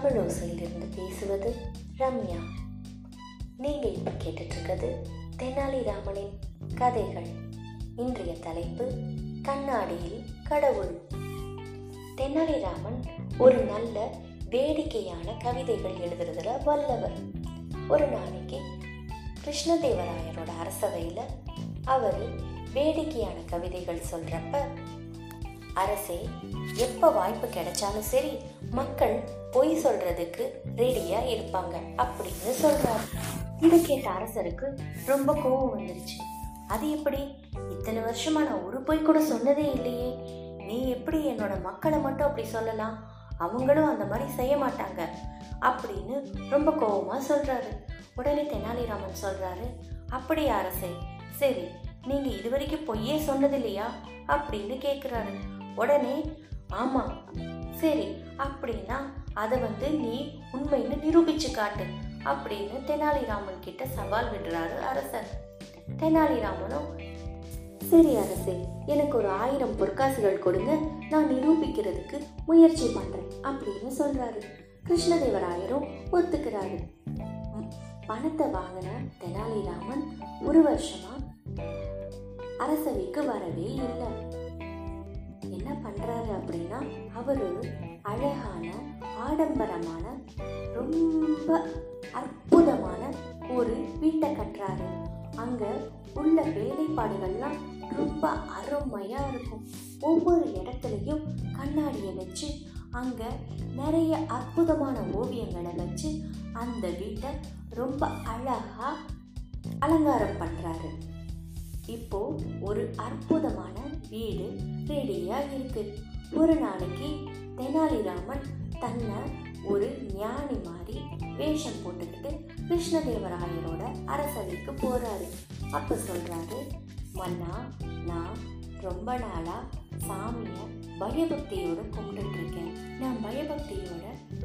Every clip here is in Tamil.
தமிழோசையிலிருந்து பேசுவது ரம்யா. நீங்கள் இப்போ கேட்டுட்ருக்கிறது தெனாலிராமனின் கதைகள். இன்றைய தலைப்பு கண்ணாடியில் கடவுள். தெனாலிராமன் ஒரு நல்ல வேடிக்கையான கவிதைகள் எழுதுறதுல வல்லவர். ஒரு நாளைக்கு கிருஷ்ணதேவராயரோட அரசவையில் அவர் வேடிக்கையான கவிதைகள் சொல்றப்ப அரசே எப்போ வாய்ப்பு கிடைச்சாலும் சரி மக்கள் பொய் சொல்றதுக்கு ரெடியா இருப்பாங்க அப்படின்னு சொல்றாரு. இதை கேட்ட அரசருக்கு ரொம்ப கோபம் வந்துருச்சு. அது எப்படி? இத்தனை வருஷமா நான் ஒரு பொய் கூட சொன்னதே இல்லையே. நீ எப்படி என்னோட மக்களை மட்டும் அப்படி சொல்லலாம்? அவங்களும் அந்த மாதிரி செய்ய மாட்டாங்க அப்படின்னு ரொம்ப கோபமா சொல்றாரு. உடனே தெனாலிராமன் சொல்றாரு அப்படியா அரசே சரி நீங்க இதுவரைக்கும் பொய்யே சொன்னது இல்லையா அப்படின்னு கேக்குறாரு. உடனே ஆமா சரி அப்படின்னா அதை வந்து நீ உண்மைன்னு நிரூபிச்சு காட்டு அப்படின்னு தெனாலிராமன் கிட்ட சவால் விடுறாரு அரசர். தெனாலிராமனும் சரி அரசே எனக்கு ஒரு ஆயிரம் பொற்காசுகள் கொடுங்க நான் நிரூபிக்கிறதுக்கு முயற்சி பண்றேன் அப்படின்னு சொல்றாரு. கிருஷ்ணதேவராயரும் ஒத்துக்கிறாரு. பணத்தை வாங்கின தெனாலிராமன் ஒரு வருஷமா அரசவைக்கு வரவே இல்லை. அப்படின்னா அவர் அழகான ஆடம்பரமான ரொம்ப அற்புதமான ஒரு வீட்டை கட்டுறாரு. அங்கே உள்ள வேலைப்பாடுகள்லாம் ரொம்ப அருமையாக இருக்கும். ஒவ்வொரு இடத்துலையும் கண்ணாடியை வச்சு அங்கே நிறைய அற்புதமான ஓவியங்களை வச்சு அந்த வீட்டை ரொம்ப அழகாக அலங்காரம் பண்ணுறாரு இப்போ ஒரு அற்புதமான வீடு ரெடியாக இருக்குது ஒரு நாளைக்கு தெனாலிராமன் தன்னை ஒரு ஞானி மாதிரி வேஷம் போட்டுக்கிட்டு கிருஷ்ணதேவராயரோட அரசவைக்கு போறாரு. அப்ப சொல்றாரு மன்னா நான் ரொம்ப நாளா சாமிய பயபக்தியோட கும்பிட்டுட்டு இருக்கேன் நான் பயபக்தியோட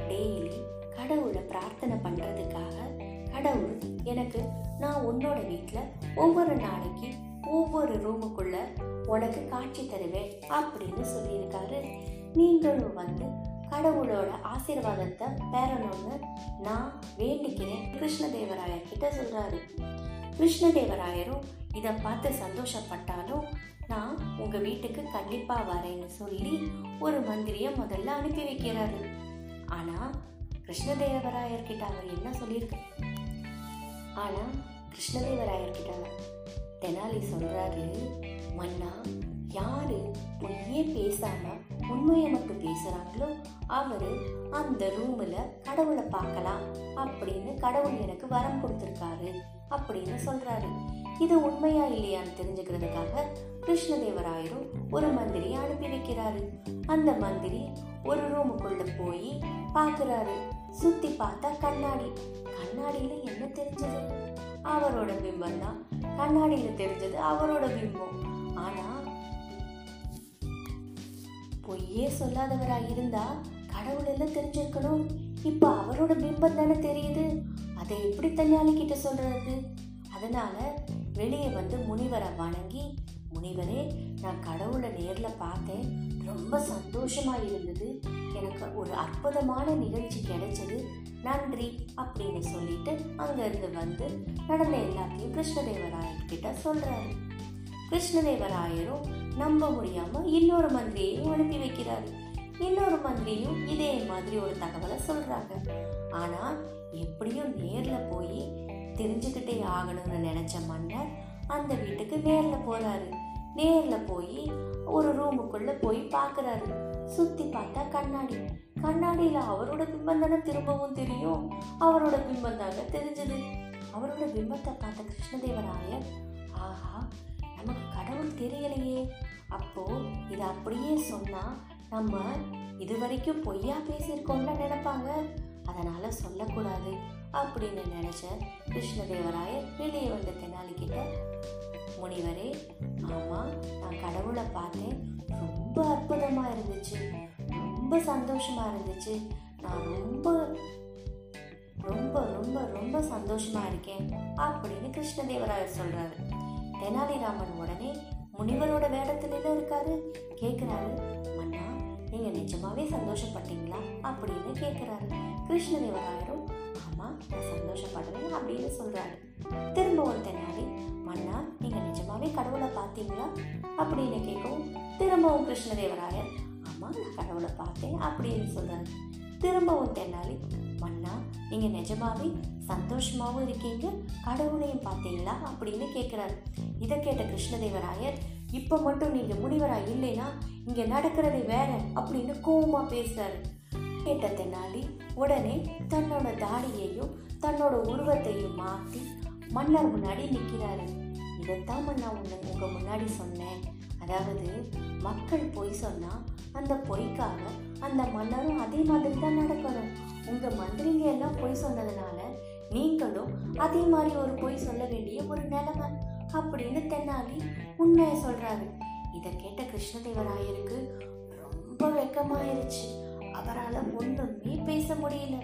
டெய்லி கடவுளை பிரார்த்தனை பண்றதுக்காக கடவுள் எனக்கு நான் உன்னோட வீட்டில் ஒவ்வொரு நாளைக்கு ஒவ்வொரு ரூமுக்குள்ள உனக்கு காட்சி தருவேன் அப்படின்னு சொல்லியிருக்காரு. நீங்களும் வந்து கடவுளோட ஆசீர்வாதத்தை பெறணும்னு நான் வேண்டிக்கிறேன் கிருஷ்ணதேவராயர் கிட்ட சொல்றாரு. கிருஷ்ணதேவராயரும் இதை பார்த்து சந்தோஷப்பட்டாலும் நான் உங்க வீட்டுக்கு கண்டிப்பா வரேன்னு சொல்லி ஒரு மந்திரியை முதல்ல அனுப்பி வைக்கிறாரு. ஆனா கிருஷ்ணதேவராயர் கிட்ட அவர் என்ன சொல்லியிருக்கு? ஆனா கிருஷ்ணதேவராயர் கிட்ட தெனாலி சொல்றாரு மன்னா யாரு பொய்யே பேசாம உண்மையை மட்டும் பேசுறாங்களோ அவரு அந்த ரூம்ல கடவுளை பார்க்கலாம் அப்படின்னு கடவுள் எனக்கு வரம் கொடுத்துருக்காரு அப்படின்னு சொல்றாரு. இது உண்மையா இல்லையான்னு தெரிஞ்சுக்கிறதுக்காக கிருஷ்ணதேவராயரும் ஒரு மந்திரியை அனுப்பி வைக்கிறாரு. அந்த மந்திரி ஒரு ரூமுக்குள்ள போய் பார்க்குறாரு சுத்தி பார்த்தா கண்ணாடி. கண்ணாடியில என்ன தெரிஞ்சது? அவரோட பிம்பம் தான். கண்ணாடியில தெரிஞ்சது அவரோட பிம்பம். ஆனா பொய்யே சொல்லாதவரா இருந்தா கடவுள் என்ன தெரிஞ்சிருக்கணும்? இப்ப அவரோட பிம்பம் தானே தெரியுது. அதை எப்படி தனியாளி கிட்ட சொல்றது? அதனால வெளியே வந்து முனிவரை வணங்கி முனிவரே நான் கடவுளை நேரில் பார்த்தேன். ரொம்ப சந்தோஷமா இருந்தது. எனக்கு ஒரு அற்புதமான நிகழ்ச்சி கிடைச்சது. நன்றி அப்படின்னு சொல்லிட்டு அங்கேருந்து வந்து நடந்த எல்லாத்தையும் கிருஷ்ணதேவராயர் கிட்ட சொல்றாரு. கிருஷ்ணதேவராயரும் நம்ப முடியாம இன்னொரு மந்திரியையும் அனுப்பி வைக்கிறாரு. இன்னொரு மந்திரியும் இதே மாதிரி ஒரு தகவலை சொல்றாங்க. ஆனா எப்படியும் நேர்ல போய் தெரிஞ்சுக்கிட்டே ஆகணும்னு நினைச்ச மன்னர் அந்த வீட்டுக்கு நேர்ல போறாரு. நேர்ல போய் ஒரு ரூமுக்குள்ள போய் பாக்குறாரு. சுத்தி பார்த்தா கண்ணாடி. கண்ணாடியில அவரோட பிம்பம் தானே திரும்பவும் தெரியும். அவரோட பிம்பம் தாங்க தெரிஞ்சது. அவரோட பிம்பத்தை பார்த்த கிருஷ்ணதேவராயர் ஆஹா நமக்கு கடவுள் தெரியலையே. அப்போ இதை அப்படியே சொன்னா நம்ம இதுவரைக்கும் பொய்யா பேசியிருக்கோம்ல நினைப்பாங்க. அதனால சொல்லக்கூடாது அப்படின்னு நினைச்ச கிருஷ்ணதேவராயர் வெளியே வந்த தெனாலி கிட்ட முனிவரே ஆமா நான் கடவுளை பார்த்தேன். ரொம்ப அற்புதமா இருந்துச்சு. ரொம்ப சந்தோஷமா இருந்துச்சு. நான் ரொம்ப ரொம்ப ரொம்ப ரொம்ப சந்தோஷமா இருக்கேன். அப்படின்னு கிருஷ்ணதேவராயர் சொல்றாரு. தெனாலிராமன் உடனே முனிவரோட வேடத்துல இருக்காரு? கேக்குறாரு மன்னா நீங்க நிஜமாவே சந்தோஷப்பட்டீங்களா? அப்படின்னு கேட்குறாரு கிருஷ்ணதேவராயரும் ஆமா நான் சந்தோஷப்படுறேன் அப்படின்னு சொல்றாரு. திரும்பவும் தெனாலி மன்னா நீங்க நிஜமாவே கடவுளை பார்த்தீங்களா? அப்படின்னு கேட்கவும் திரும்பவும் கிருஷ்ணதேவராயர் ஆமா நான் கடவுளை பார்த்தேன் அப்படின்னு சொல்றாரு. திரும்பவும் தென்னாலி மன்னா நீங்க நிஜமாவே சந்தோஷமாவும் இருக்கீங்க. கடவுளையும் பார்த்தீங்களா அப்படின்னு கேட்குறாரு. இதை கேட்ட கிருஷ்ணதேவராயர் இப்போ மட்டும் நீங்க முனிவரா இல்லைன்னா இங்க நடக்கிறது வேற அப்படின்னு கோவமா பேசுறாரு. கேட்ட தெனாலி உடனே தன்னோட தாடியையும் தன்னோட உருவத்தையும் மாற்றி மன்னர் முன்னாடி நிற்கிறாரு இதைத்தான் மன்னா உன்னை உங்க முன்னாடி சொன்னேன். அதாவது மக்கள் பொய் சொன்னா அந்த பொய்க்காக அந்த மன்னரும் அதே மாதிரி தான் நடக்கணும். உங்கள் மந்திரிங்க எல்லாம் பொய் சொன்னதுனால நீங்களும் அதே மாதிரி ஒரு பொய் சொல்ல வேண்டிய ஒரு நிலைமை அப்படின்னு தென்னாலி உண்மையை சொல்கிறாரு இதை கேட்ட கிருஷ்ணதேவராயருக்கு ரொம்ப வெக்கமாயிருச்சு. அவரால் ஒன்றுமே பேச முடியல.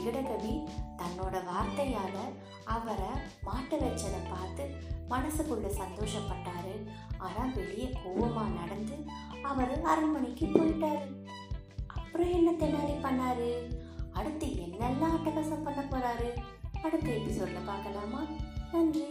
விகடகவி தன்னோட வார்த்தையால அவரை மாட்ட வச்சதை பார்த்து மனசுக்குள்ள சந்தோஷப்பட்டாரு. ஆனா வெளியே கோபமாக நடந்து அவர் அரண்மனைக்கு போயிட்டாரு. அப்புறம் என்ன தெனாலி பண்ணாரு? அடுத்து என்னெல்லாம் அட்டகாசம் பண்ண போறாரு? அடுத்த எபிசோட்ல பார்க்கலாமா? நன்றி.